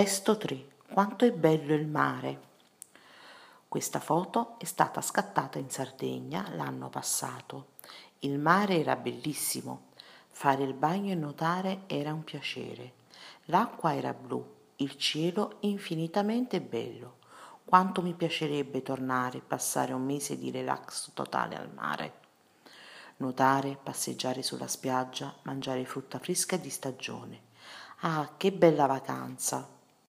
Testo 3. Quanto è bello il mare. Questa foto è stata scattata in Sardegna l'anno passato. Il mare era bellissimo. Fare il bagno e nuotare era un piacere. L'acqua era blu, il cielo infinitamente bello. Quanto mi piacerebbe tornare e passare un mese di relax totale al mare. Nuotare, passeggiare sulla spiaggia, mangiare frutta fresca di stagione. Ah, che bella vacanza!